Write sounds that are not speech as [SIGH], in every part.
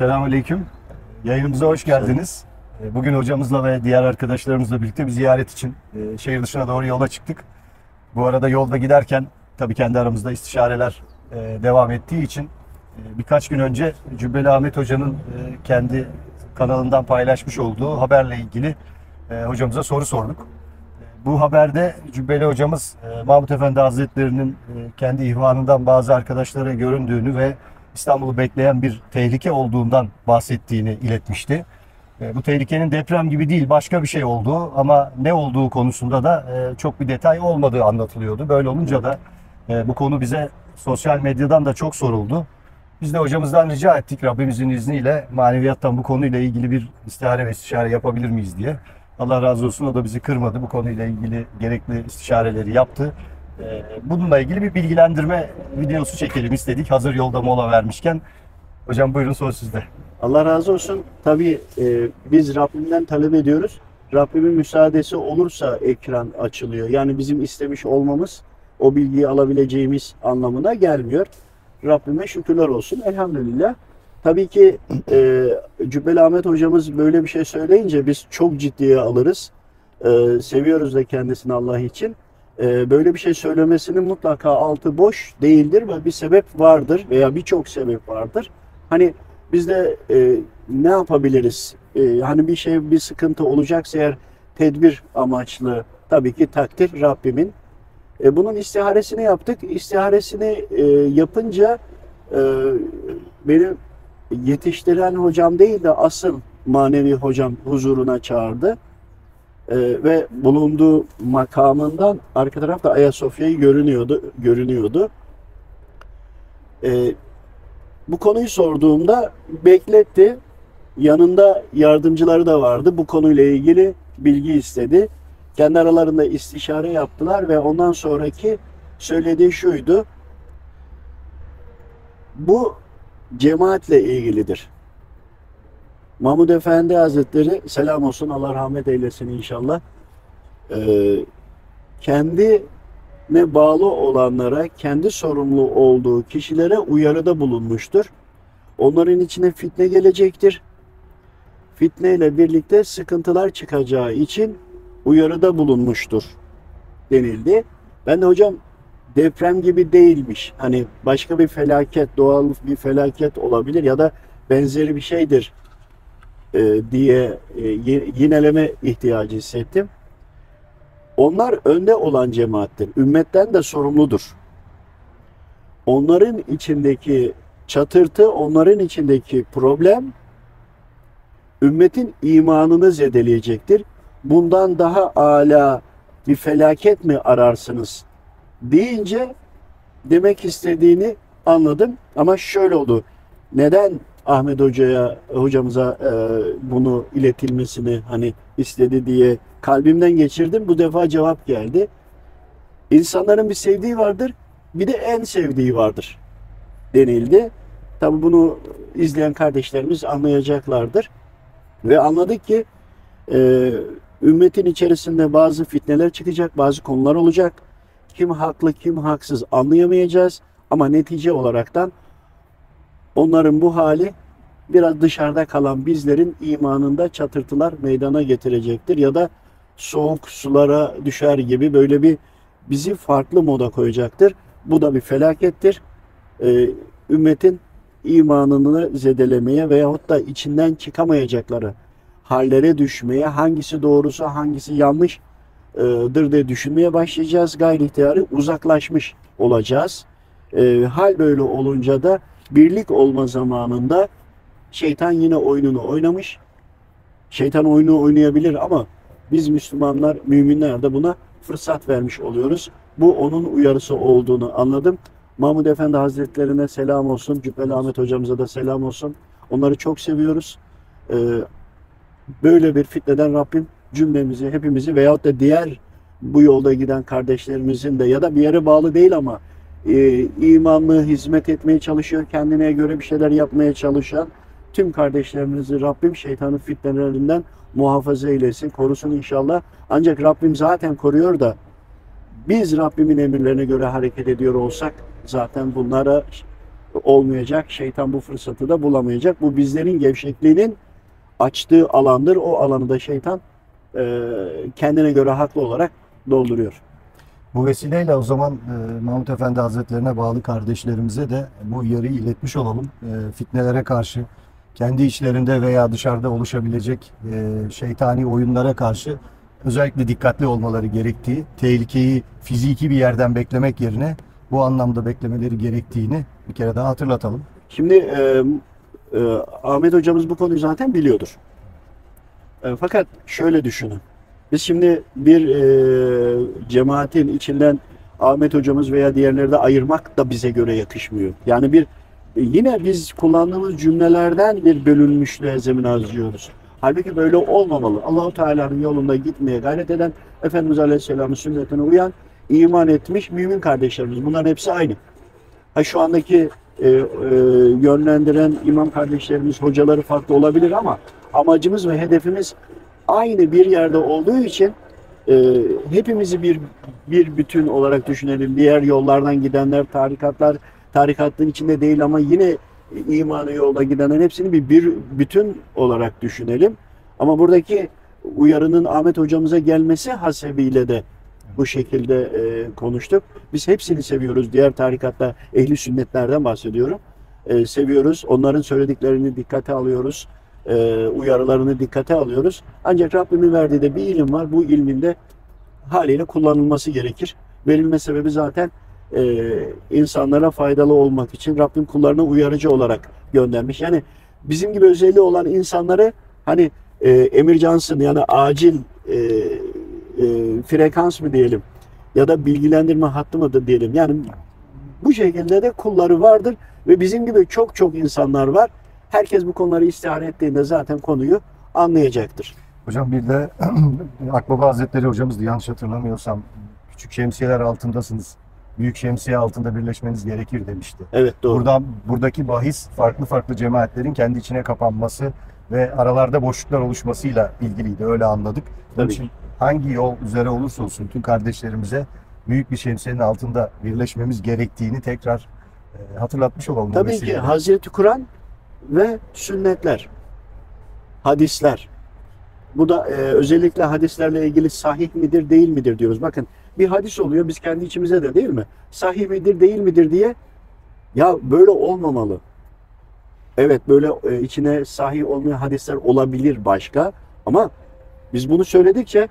Selamünaleyküm. Yayınımıza hoş geldiniz. Ee, Bugün hocamızla ve diğer arkadaşlarımızla birlikte bir ziyaret için e, şehir dışına doğru yola çıktık. Bu arada yolda giderken tabii kendi aramızda istişareler e, devam ettiği için e, birkaç gün önce Cübbeli Ahmet Hoca'nın kendi kanalından paylaşmış olduğu haberle ilgili hocamıza soru sorduk. Bu haberde Cübbeli hocamız Mahmut Efendi Hazretleri'nin kendi ihvanından bazı arkadaşlara göründüğünü ve İstanbul'u bekleyen bir tehlike olduğundan bahsettiğini iletmişti. E, Bu tehlikenin deprem gibi değil başka bir şey olduğu ama ne olduğu konusunda da e, çok bir detay olmadığı anlatılıyordu. Böyle olunca da e, bu konu bize sosyal medyadan da çok soruldu. Biz de hocamızdan rica ettik Rabbimizin izniyle maneviyattan bu konuyla ilgili bir istihare ve istişare yapabilir miyiz diye. Allah razı olsun o da bizi kırmadı. Bu konuyla ilgili gerekli istişareleri yaptı. Ee, Bununla ilgili bir bilgilendirme videosu çekelim istedik. Hazır yolda mola vermişken. Hocam buyurun söz sizde. Allah razı olsun. Tabii e, biz Rabbimden talep ediyoruz. Rabbimin müsaadesi olursa ekran açılıyor. Yani bizim istemiş olmamız o bilgiyi alabileceğimiz anlamına gelmiyor. Rabbime şükürler olsun. Elhamdülillah. Tabii ki e, Cübbeli Ahmet hocamız böyle bir şey söyleyince biz çok ciddiye alırız. E, seviyoruz da kendisini Allah için. E, böyle bir şey söylemesinin mutlaka altı boş değildir ve bir sebep vardır veya birçok sebep vardır. Hani biz de e, ne yapabiliriz? E, hani bir şey bir sıkıntı olacaksa eğer tedbir amaçlı tabii ki takdir Rabbimin. E, bunun istiharesini yaptık. İstiharesini e, yapınca e, benim yetiştiren hocam değil de asıl manevi hocam huzuruna çağırdı. E, ve bulunduğu makamından arka tarafta Ayasofya'yı görünüyordu. görünüyordu. E, bu konuyu sorduğumda bekletti. Yanında yardımcıları da vardı. Bu konuyla ilgili bilgi istedi. Kendi aralarında istişare yaptılar ve ondan sonraki söylediği şuydu. Bu cemaatle ilgilidir. Mahmud Efendi Hazretleri selam olsun Allah rahmet eylesin inşallah. Ee, kendine bağlı olanlara, kendi sorumlu olduğu kişilere uyarıda bulunmuştur. Onların içine fitne gelecektir. Fitne ile birlikte sıkıntılar çıkacağı için uyarıda bulunmuştur denildi. Ben de hocam deprem gibi değilmiş. Hani başka bir felaket, doğal bir felaket olabilir ya da benzeri bir şeydir e, diye e, yineleme ihtiyacı hissettim. Onlar önde olan cemaattir. Ümmetten de sorumludur. Onların içindeki çatırtı, onların içindeki problem ümmetin imanını zedeleyecektir. Bundan daha âlâ bir felaket mi ararsınız deyince demek istediğini anladım. Ama şöyle oldu. Neden Ahmet Hoca'ya, hocamıza e, bunu iletilmesini hani istedi diye kalbimden geçirdim. Bu defa cevap geldi. İnsanların bir sevdiği vardır, bir de en sevdiği vardır denildi. Tabi bunu izleyen kardeşlerimiz anlayacaklardır. Ve anladık ki e, ümmetin içerisinde bazı fitneler çıkacak, bazı konular olacak. Kim haklı, kim haksız anlayamayacağız. Ama netice olaraktan onların bu hali biraz dışarıda kalan bizlerin imanında çatırtılar meydana getirecektir. Ya da soğuk sulara düşer gibi böyle bir bizi farklı moda koyacaktır. Bu da bir felakettir. Ee, ümmetin imanını zedelemeye veyahut da içinden çıkamayacakları hallere düşmeye, hangisi doğrusu hangisi yanlışdır diye düşünmeye başlayacağız. Gayri ihtiyarı uzaklaşmış olacağız. Ee, hal böyle olunca da birlik olma zamanında şeytan yine oyununu oynamış. Şeytan oyunu oynayabilir ama biz Müslümanlar, müminler de buna fırsat vermiş oluyoruz. Bu onun uyarısı olduğunu anladım. Mahmud Efendi Hazretlerine selam olsun. Cübbeli Ahmet hocamıza da selam olsun. Onları çok seviyoruz. Ee, böyle bir fitneden Rabbim cümlemizi, hepimizi veyahut da diğer bu yolda giden kardeşlerimizin de ya da bir yere bağlı değil ama e, imanlı hizmet etmeye çalışıyor, kendine göre bir şeyler yapmaya çalışan tüm kardeşlerimizi Rabbim şeytanın fitnelerinden muhafaza eylesin, korusun inşallah. Ancak Rabbim zaten koruyor da biz Rabbimin emirlerine göre hareket ediyor olsak zaten bunlara olmayacak. Şeytan bu fırsatı da bulamayacak. Bu bizlerin gevşekliğinin açtığı alandır. O alanı da şeytan e, kendine göre haklı olarak dolduruyor. Bu vesileyle o zaman e, Mahmut Efendi Hazretlerine bağlı kardeşlerimize de bu uyarıyı iletmiş olalım. E, fitnelere karşı, kendi içlerinde veya dışarıda oluşabilecek e, şeytani oyunlara karşı özellikle dikkatli olmaları gerektiği, tehlikeyi fiziki bir yerden beklemek yerine bu anlamda beklemeleri gerektiğini bir kere daha hatırlatalım. Şimdi e, e, Ahmet hocamız bu konuyu zaten biliyordur. E, fakat şöyle düşünün. Biz şimdi bir e, cemaatin içinden Ahmet hocamız veya diğerleri de ayırmak da bize göre yakışmıyor. Yani bir yine biz kullandığımız cümlelerden bir bölünmüşlüğe zemin harcıyoruz. Halbuki böyle olmamalı. Allahu Teala'nın yolunda gitmeye gayret eden Efendimiz Aleyhisselam'ın sünnetine uyan, iman etmiş mümin kardeşlerimiz. Bunların hepsi aynı. Ha şu andaki e, e, yönlendiren imam kardeşlerimiz, hocaları farklı olabilir ama amacımız ve hedefimiz aynı bir yerde olduğu için e, hepimizi bir bir bütün olarak düşünelim. Diğer yollardan gidenler, tarikatlar, tarikatın içinde değil ama yine imanı yolda gidenlerin hepsini bir, bir bütün olarak düşünelim. Ama buradaki uyarının Ahmet hocamıza gelmesi hasebiyle de bu şekilde e, konuştuk. Biz hepsini seviyoruz. Diğer tarikatta ehli sünnetlerden bahsediyorum. E, seviyoruz. Onların söylediklerini dikkate alıyoruz. E, uyarılarını dikkate alıyoruz. Ancak Rabbimin verdiği de bir ilim var. Bu ilmin de haliyle kullanılması gerekir. Verilme sebebi zaten e, insanlara faydalı olmak için Rabbim kullarına uyarıcı olarak göndermiş. Yani bizim gibi özelliği olan insanları hani e, emircansın yani acil e, e, frekans mı diyelim ya da bilgilendirme hattı mı da diyelim. Yani bu şekilde de kulları vardır ve bizim gibi çok çok insanlar var. Herkes bu konuları istihare ettiğinde zaten konuyu anlayacaktır. Hocam bir de [CLEARS THROAT] Akbaba Hazretleri hocamızdı yanlış hatırlamıyorsam. Küçük şemsiyeler altındasınız. Büyük şemsiye altında birleşmeniz gerekir demişti. Evet doğru. Buradan buradaki bahis farklı farklı cemaatlerin kendi içine kapanması ve aralarda boşluklar oluşmasıyla ilgiliydi. Öyle anladık. Bunun Tabii için hangi yol üzere olursa olsun tüm kardeşlerimize büyük bir şemsiyenin altında birleşmemiz gerektiğini tekrar e, hatırlatmış olalım. Tabii ki. Hazreti Kur'an ve sünnetler, hadisler. Bu da e, özellikle hadislerle ilgili sahih midir değil midir diyoruz. Bakın bir hadis oluyor biz kendi içimize de değil mi? Sahih midir değil midir diye ya böyle olmamalı. Evet böyle e, içine sahih olmayan hadisler olabilir başka ama biz bunu söyledikçe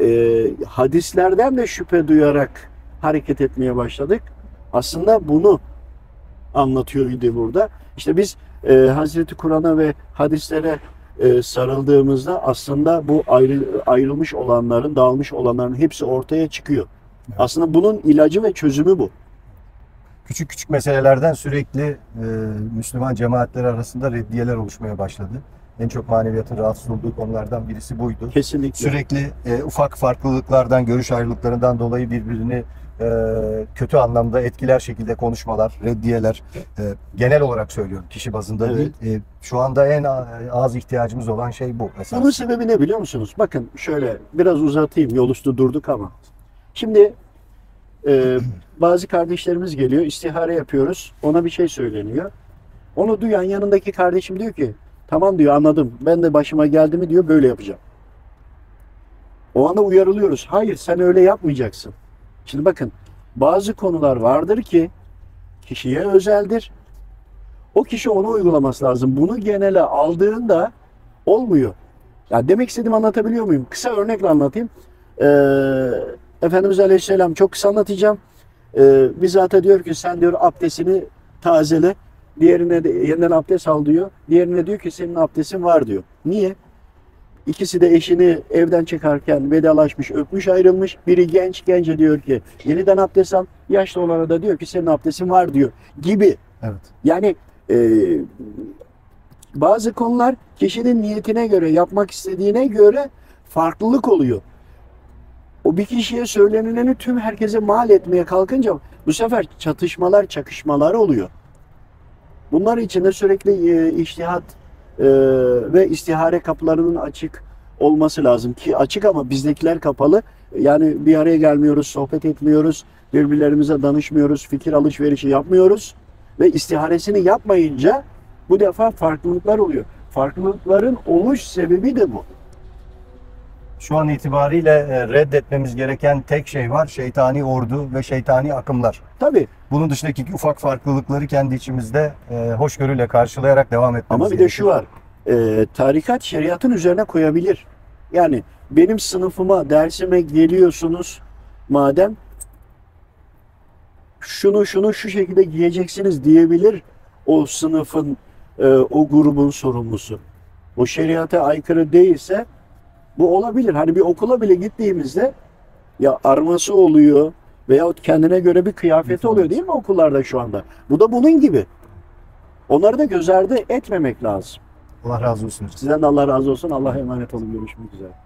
e, hadislerden de şüphe duyarak hareket etmeye başladık. Aslında bunu anlatıyor idi burada. İşte biz e, Hazreti Kur'an'a ve hadislere e, sarıldığımızda aslında bu ayrı, ayrılmış olanların, dağılmış olanların hepsi ortaya çıkıyor. Evet. Aslında bunun ilacı ve çözümü bu. küçük küçük meselelerden sürekli e, Müslüman cemaatler arasında reddiyeler oluşmaya başladı. En çok maneviyatın rahatsız olduğu konulardan birisi buydu. Kesinlikle. Sürekli e, ufak farklılıklardan, görüş ayrılıklarından dolayı birbirini e, kötü anlamda etkiler şekilde konuşmalar, reddiyeler e, genel olarak söylüyorum kişi bazında Evet. değil. E, şu anda en az ihtiyacımız olan şey bu. esas. Bunun sebebi ne biliyor musunuz? Bakın şöyle biraz uzatayım. Yol üstü durduk ama. Şimdi e, [CLEARS THROAT] bazı kardeşlerimiz geliyor. istihare yapıyoruz. Ona bir şey söyleniyor. Onu duyan yanındaki kardeşim diyor ki tamam diyor anladım. Ben de başıma geldi mi diyor böyle yapacağım. O anda uyarılıyoruz. Hayır sen öyle yapmayacaksın. Şimdi bakın bazı konular vardır ki kişiye özeldir. O kişi onu uygulaması lazım. Bunu genele aldığında olmuyor. Ya demek istediğimi anlatabiliyor muyum? Kısa örnekle anlatayım. Ee, Efendimiz Aleyhisselam çok kısa anlatacağım. Ee, bizzat diyor ki sen diyor abdestini tazele. Diğerine de yeniden abdest al diyor. Diğerine diyor ki senin abdestin var diyor. Niye? İkisi de eşini evden çıkarken vedalaşmış, öpmüş, ayrılmış. Biri genç, gence diyor ki yeniden abdest al. Yaşlı olana da diyor ki senin abdestin var diyor. Gibi. Evet. Yani e, bazı konular kişinin niyetine göre, yapmak istediğine göre farklılık oluyor. O bir kişiye söylenileni tüm herkese mal etmeye kalkınca bu sefer çatışmalar, çakışmalar oluyor. Bunlar için de sürekli e, iştihat e, ve istihare kapılarının açık olması lazım ki açık ama bizdekiler kapalı. Yani bir araya gelmiyoruz, sohbet etmiyoruz, birbirlerimize danışmıyoruz, fikir alışverişi yapmıyoruz. ve istiharesini yapmayınca bu defa farklılıklar oluyor. Farklılıkların oluş sebebi de bu. Şu an itibariyle e, reddetmemiz gereken tek şey var. Şeytani ordu ve şeytani akımlar. Tabii Bunun dışındaki ufak farklılıkları kendi içimizde e, hoşgörüyle karşılayarak devam etmemiz ama bir de şu var. Ee, tarikat şeriatın üzerine koyabilir. Yani benim sınıfıma, dersime geliyorsunuz madem şunu şunu şu şekilde giyeceksiniz diyebilir o sınıfın, e, o grubun sorumlusu. O şeriata aykırı değilse bu olabilir. Hani bir okula bile gittiğimizde ya arması oluyor veyahut kendine göre bir kıyafeti oluyor değil mi okullarda şu anda? Bu da bunun gibi. Onları da göz ardı etmemek lazım. Allah razı olsun. Sizden de Allah razı olsun. Allah'a emanet olun. Görüşmek üzere.